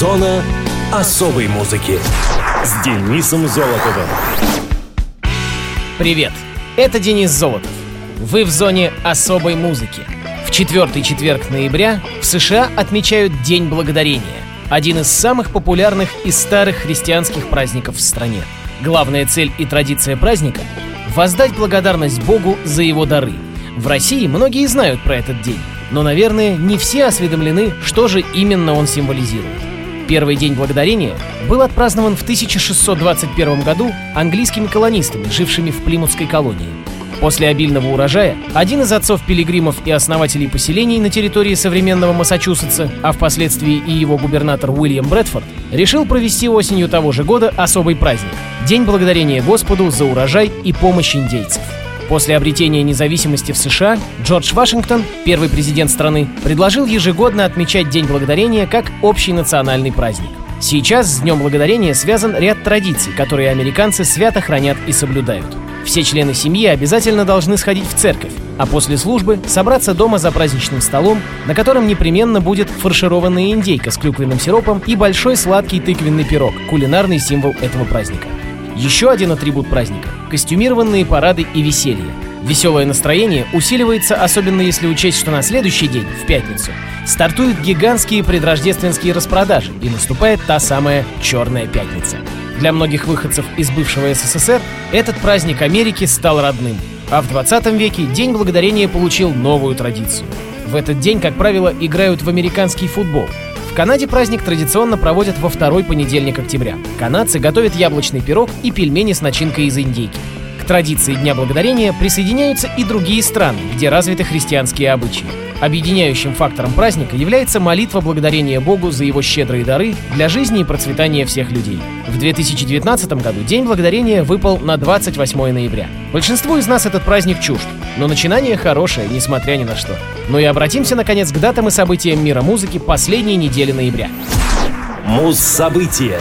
Зона особой музыки с Денисом Золотовым. Привет, это Денис Золотов. Вы в зоне особой музыки. В четвертый четверг ноября в США отмечают День Благодарения, один из самых популярных и старых христианских праздников в стране. Главная цель и традиция праздника – воздать благодарность Богу за его дары. В России многие знают про этот день, но, наверное, не все осведомлены, что же именно он символизирует. Первый день благодарения был отпразднован в 1621 году английскими колонистами, жившими в Плимутской колонии. После обильного урожая один из отцов пилигримов и основателей поселений на территории современного Массачусетса, а впоследствии и его губернатор Уильям Брэдфорд, решил провести осенью того же года особый праздник – День благодарения Господу за урожай и помощь индейцев. После обретения независимости в США Джордж Вашингтон, первый президент страны, предложил ежегодно отмечать День Благодарения как общий национальный праздник. Сейчас с Днем Благодарения связан ряд традиций, которые американцы свято хранят и соблюдают. Все члены семьи обязательно должны сходить в церковь, а после службы собраться дома за праздничным столом, на котором непременно будет фаршированная индейка с клюквенным сиропом и большой сладкий тыквенный пирог, кулинарный символ этого праздника. Еще один атрибут праздника – костюмированные парады и веселье. Веселое настроение усиливается, особенно если учесть, что на следующий день, в пятницу, стартуют гигантские предрождественские распродажи и наступает та самая «Черная пятница». Для многих выходцев из бывшего СССР этот праздник Америки стал родным, а в 20 веке День Благодарения получил новую традицию. В этот день, как правило, играют в американский футбол – в Канаде праздник традиционно проводят во второй понедельник октября. Канадцы готовят яблочный пирог и пельмени с начинкой из индейки. К традиции Дня Благодарения присоединяются и другие страны, где развиты христианские обычаи. Объединяющим фактором праздника является молитва благодарения Богу за его щедрые дары для жизни и процветания всех людей. В 2019 году День Благодарения выпал на 28 ноября. Большинству из нас этот праздник чужд, но начинание хорошее, несмотря ни на что. Ну и обратимся, наконец, к датам и событиям мира музыки последней недели ноября. Муз-события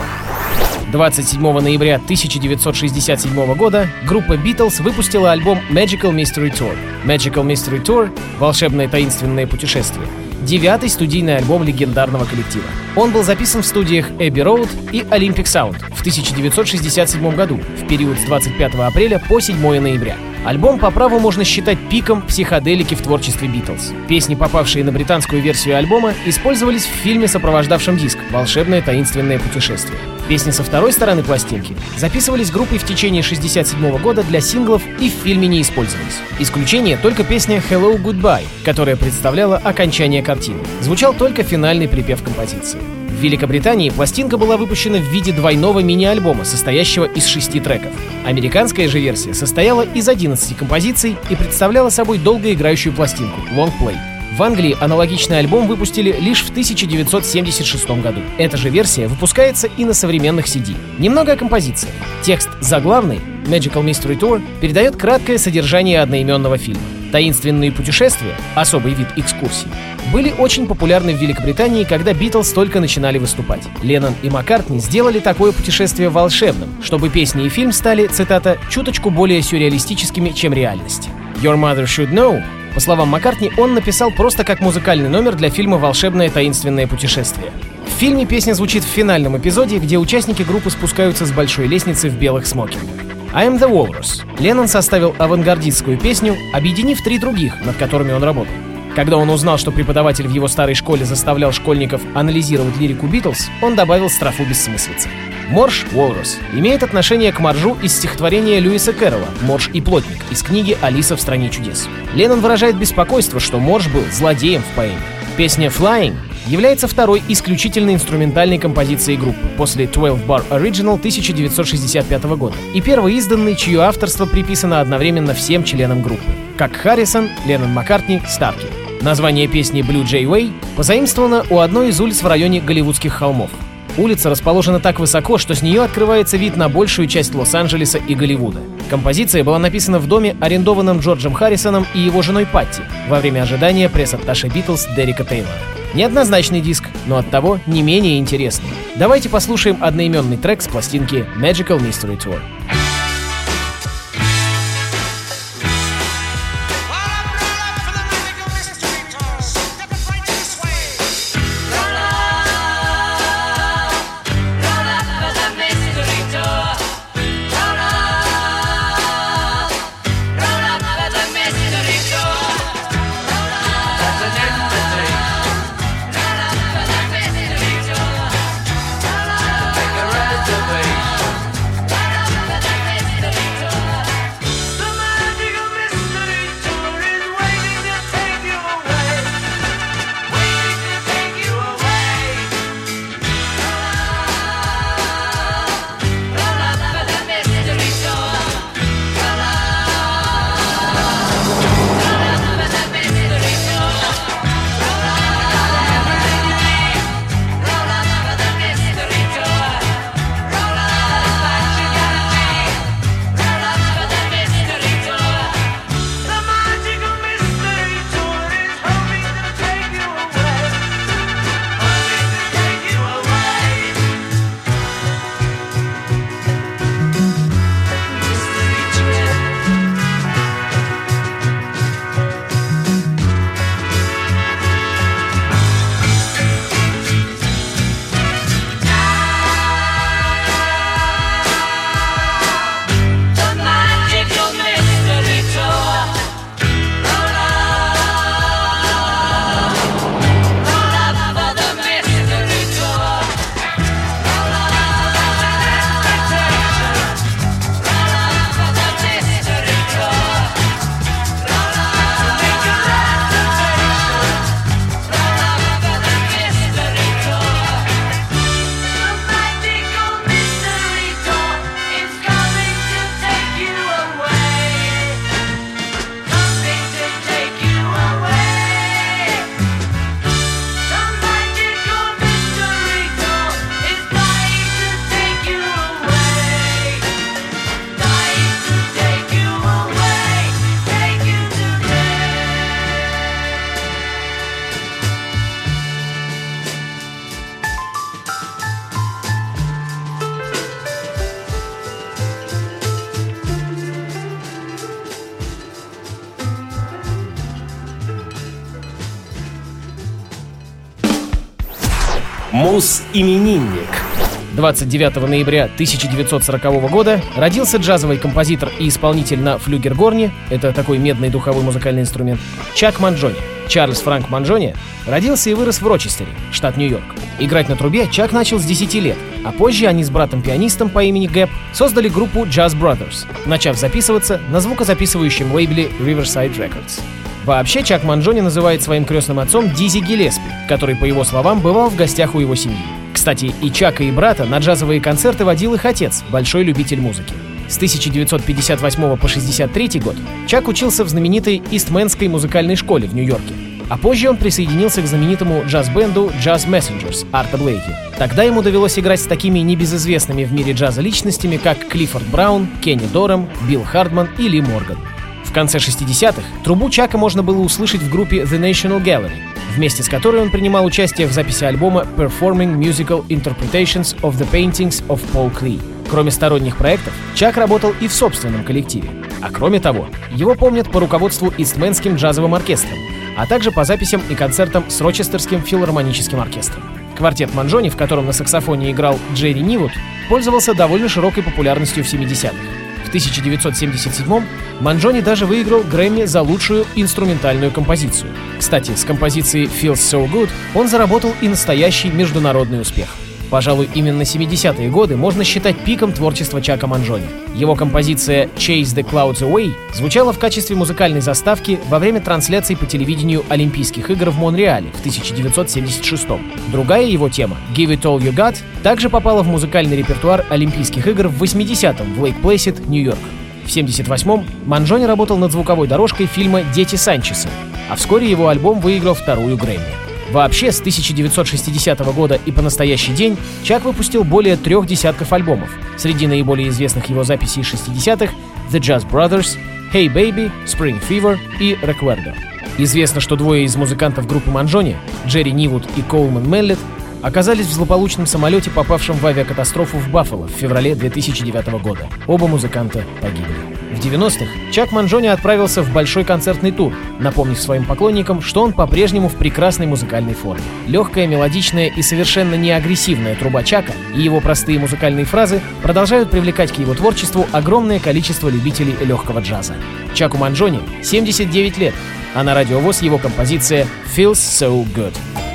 27 ноября 1967 года группа Beatles выпустила альбом Magical Mystery Tour. Magical Mystery Tour — волшебное таинственное путешествие. Девятый студийный альбом легендарного коллектива. Он был записан в студиях Abbey Road и Olympic Sound в 1967 году, в период с 25 апреля по 7 ноября. Альбом по праву можно считать пиком психоделики в творчестве Битлз. Песни, попавшие на британскую версию альбома, использовались в фильме, сопровождавшем диск «Волшебное таинственное путешествие». Песни со второй стороны пластинки записывались группой в течение 67 года для синглов и в фильме не использовались. Исключение только песня «Hello Goodbye», которая представляла окончание картины. Звучал только финальный припев композиции. В Великобритании пластинка была выпущена в виде двойного мини-альбома, состоящего из шести треков. Американская же версия состояла из 11 композиций и представляла собой долгоиграющую пластинку — лонгплей. В Англии аналогичный альбом выпустили лишь в 1976 году. Эта же версия выпускается и на современных CD. Немного о композиции. Текст заглавный Magical Mystery Tour передает краткое содержание одноименного фильма. Таинственные путешествия, особый вид экскурсий, были очень популярны в Великобритании, когда Битлз только начинали выступать. Леннон и Маккартни сделали такое путешествие волшебным, чтобы песни и фильм стали, цитата, «чуточку более сюрреалистическими, чем реальность». Your Mother Should Know по словам Маккартни, он написал просто как музыкальный номер для фильма «Волшебное таинственное путешествие». В фильме песня звучит в финальном эпизоде, где участники группы спускаются с большой лестницы в белых смокингах. I'm the Walrus. Леннон составил авангардистскую песню, объединив три других, над которыми он работал. Когда он узнал, что преподаватель в его старой школе заставлял школьников анализировать лирику Битлз, он добавил строфу бессмыслицы. Морж Уолрус имеет отношение к моржу из стихотворения Льюиса Кэрролла «Морж и плотник» из книги «Алиса в стране чудес». Леннон выражает беспокойство, что Морж был злодеем в поэме. Песня «Flying» является второй исключительно инструментальной композицией группы после 12 Bar Original 1965 года и первой изданной, чье авторство приписано одновременно всем членам группы, как Харрисон, Леннон Маккартни, Старки. Название песни Blue Jay Way позаимствовано у одной из улиц в районе Голливудских холмов. Улица расположена так высоко, что с нее открывается вид на большую часть Лос-Анджелеса и Голливуда. Композиция была написана в доме, арендованном Джорджем Харрисоном и его женой Патти во время ожидания пресс-атташе Битлз Дерека Тейлора. Неоднозначный диск, но оттого не менее интересный. Давайте послушаем одноименный трек с пластинки Magical Mystery Tour. Мус-именинник. 29 ноября 1940 года родился джазовый композитор и исполнитель на флюгергорне, это такой медный духовой музыкальный инструмент, Чак Манджони. Чарльз Франк Манджони родился и вырос в Рочестере, штат Нью-Йорк. Играть на трубе Чак начал с 10 лет, а позже они с братом-пианистом по имени Гэп создали группу Jazz Brothers, начав записываться на звукозаписывающем лейбле Riverside Records. Вообще, Чак Манджони называет своим крестным отцом Дизи Гелеспи, который, по его словам, бывал в гостях у его семьи. Кстати, и Чака, и брата на джазовые концерты водил их отец, большой любитель музыки. С 1958 по 1963 год Чак учился в знаменитой Истменской музыкальной школе в Нью-Йорке. А позже он присоединился к знаменитому джаз-бенду Jazz Messengers Арта Блейки. Тогда ему довелось играть с такими небезызвестными в мире джаза личностями, как Клиффорд Браун, Кенни Дорем, Билл Хардман и Ли Морган. В конце 60-х трубу Чака можно было услышать в группе The National Gallery, вместе с которой он принимал участие в записи альбома Performing Musical Interpretations of the Paintings of Paul Klee. Кроме сторонних проектов, Чак работал и в собственном коллективе. А кроме того, его помнят по руководству Истменским джазовым оркестром, а также по записям и концертам с Рочестерским филармоническим оркестром. Квартет Манжони, в котором на саксофоне играл Джерри Нивуд, пользовался довольно широкой популярностью в 70-х. В 1977 Манжони даже выиграл Грэмми за лучшую инструментальную композицию. Кстати, с композицией «Feels So Good» он заработал и настоящий международный успех – Пожалуй, именно 70-е годы можно считать пиком творчества Чака Манжони. Его композиция «Chase the Clouds Away» звучала в качестве музыкальной заставки во время трансляции по телевидению Олимпийских игр в Монреале в 1976 Другая его тема «Give It All You Got» также попала в музыкальный репертуар Олимпийских игр в 80-м в Лейк Плейсид, Нью-Йорк. В 78-м Манжони работал над звуковой дорожкой фильма «Дети Санчеса», а вскоре его альбом выиграл вторую Грэмми. Вообще, с 1960 года и по настоящий день Чак выпустил более трех десятков альбомов. Среди наиболее известных его записей 60-х The Jazz Brothers, Hey Baby, Spring Fever и Recuerdo. Известно, что двое из музыкантов группы Манжони, Джерри Нивуд и Коулман Меллет, оказались в злополучном самолете, попавшем в авиакатастрофу в Баффало в феврале 2009 года. Оба музыканта погибли. В 90-х Чак Манжони отправился в большой концертный тур, напомнив своим поклонникам, что он по-прежнему в прекрасной музыкальной форме. Легкая, мелодичная и совершенно не агрессивная труба Чака и его простые музыкальные фразы продолжают привлекать к его творчеству огромное количество любителей легкого джаза. Чаку Манжони 79 лет, а на радиовоз его композиция «Feels So Good».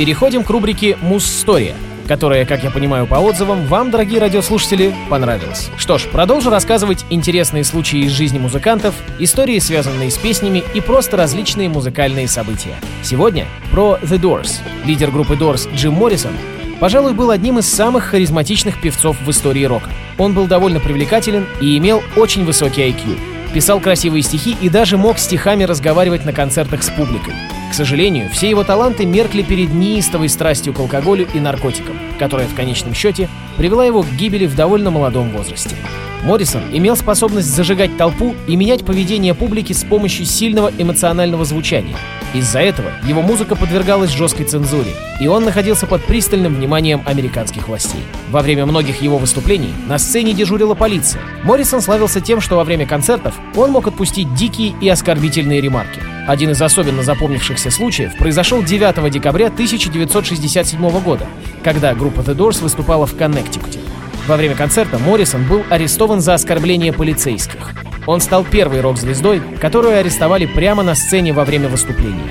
Переходим к рубрике «Муз-история», которая, как я понимаю по отзывам, вам, дорогие радиослушатели, понравилась. Что ж, продолжу рассказывать интересные случаи из жизни музыкантов, истории, связанные с песнями и просто различные музыкальные события. Сегодня про The Doors. Лидер группы Doors Джим Моррисон пожалуй, был одним из самых харизматичных певцов в истории рока. Он был довольно привлекателен и имел очень высокий IQ. Писал красивые стихи и даже мог стихами разговаривать на концертах с публикой. К сожалению, все его таланты меркли перед неистовой страстью к алкоголю и наркотикам, которая в конечном счете привела его к гибели в довольно молодом возрасте. Моррисон имел способность зажигать толпу и менять поведение публики с помощью сильного эмоционального звучания. Из-за этого его музыка подвергалась жесткой цензуре, и он находился под пристальным вниманием американских властей. Во время многих его выступлений на сцене дежурила полиция. Моррисон славился тем, что во время концертов он мог отпустить дикие и оскорбительные ремарки. Один из особенно запомнившихся случаев произошел 9 декабря 1967 года, когда группа The Doors выступала в Коннектикуте. Во время концерта Моррисон был арестован за оскорбление полицейских. Он стал первой рок-звездой, которую арестовали прямо на сцене во время выступления.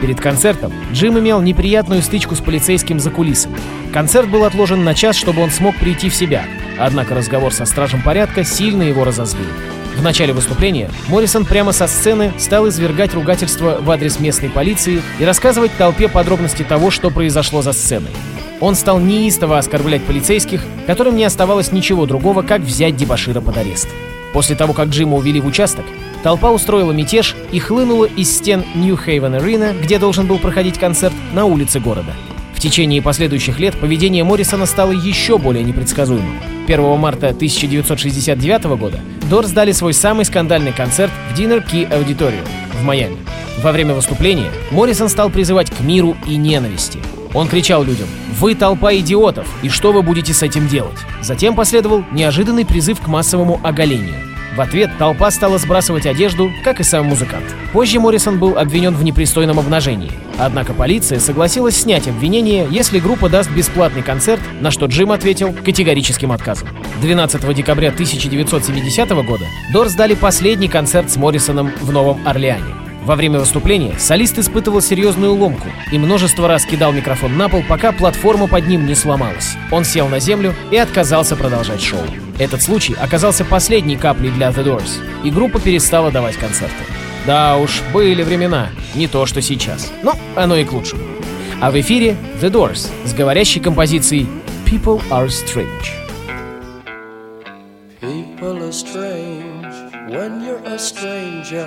Перед концертом Джим имел неприятную стычку с полицейским за кулисами. Концерт был отложен на час, чтобы он смог прийти в себя, однако разговор со стражем порядка сильно его разозлил. В начале выступления Моррисон прямо со сцены стал извергать ругательство в адрес местной полиции и рассказывать толпе подробности того, что произошло за сценой. Он стал неистово оскорблять полицейских, которым не оставалось ничего другого, как взять дебашира под арест. После того, как Джима увели в участок, толпа устроила мятеж и хлынула из стен Нью-Хейвен Арена, где должен был проходить концерт, на улице города. В течение последующих лет поведение Моррисона стало еще более непредсказуемым. 1 марта 1969 года Дорс дали свой самый скандальный концерт в Dinner Key Auditorium в Майами. Во время выступления Моррисон стал призывать к миру и ненависти. Он кричал людям «Вы толпа идиотов, и что вы будете с этим делать?» Затем последовал неожиданный призыв к массовому оголению. В ответ толпа стала сбрасывать одежду, как и сам музыкант. Позже Моррисон был обвинен в непристойном обнажении. Однако полиция согласилась снять обвинение, если группа даст бесплатный концерт, на что Джим ответил категорическим отказом. 12 декабря 1970 года Дорс дали последний концерт с Моррисоном в Новом Орлеане. Во время выступления солист испытывал серьезную ломку и множество раз кидал микрофон на пол, пока платформа под ним не сломалась. Он сел на землю и отказался продолжать шоу. Этот случай оказался последней каплей для The Doors, и группа перестала давать концерты. Да уж, были времена, не то что сейчас. Но оно и к лучшему. А в эфире The Doors с говорящей композицией People Are Strange. People are strange when you're a stranger.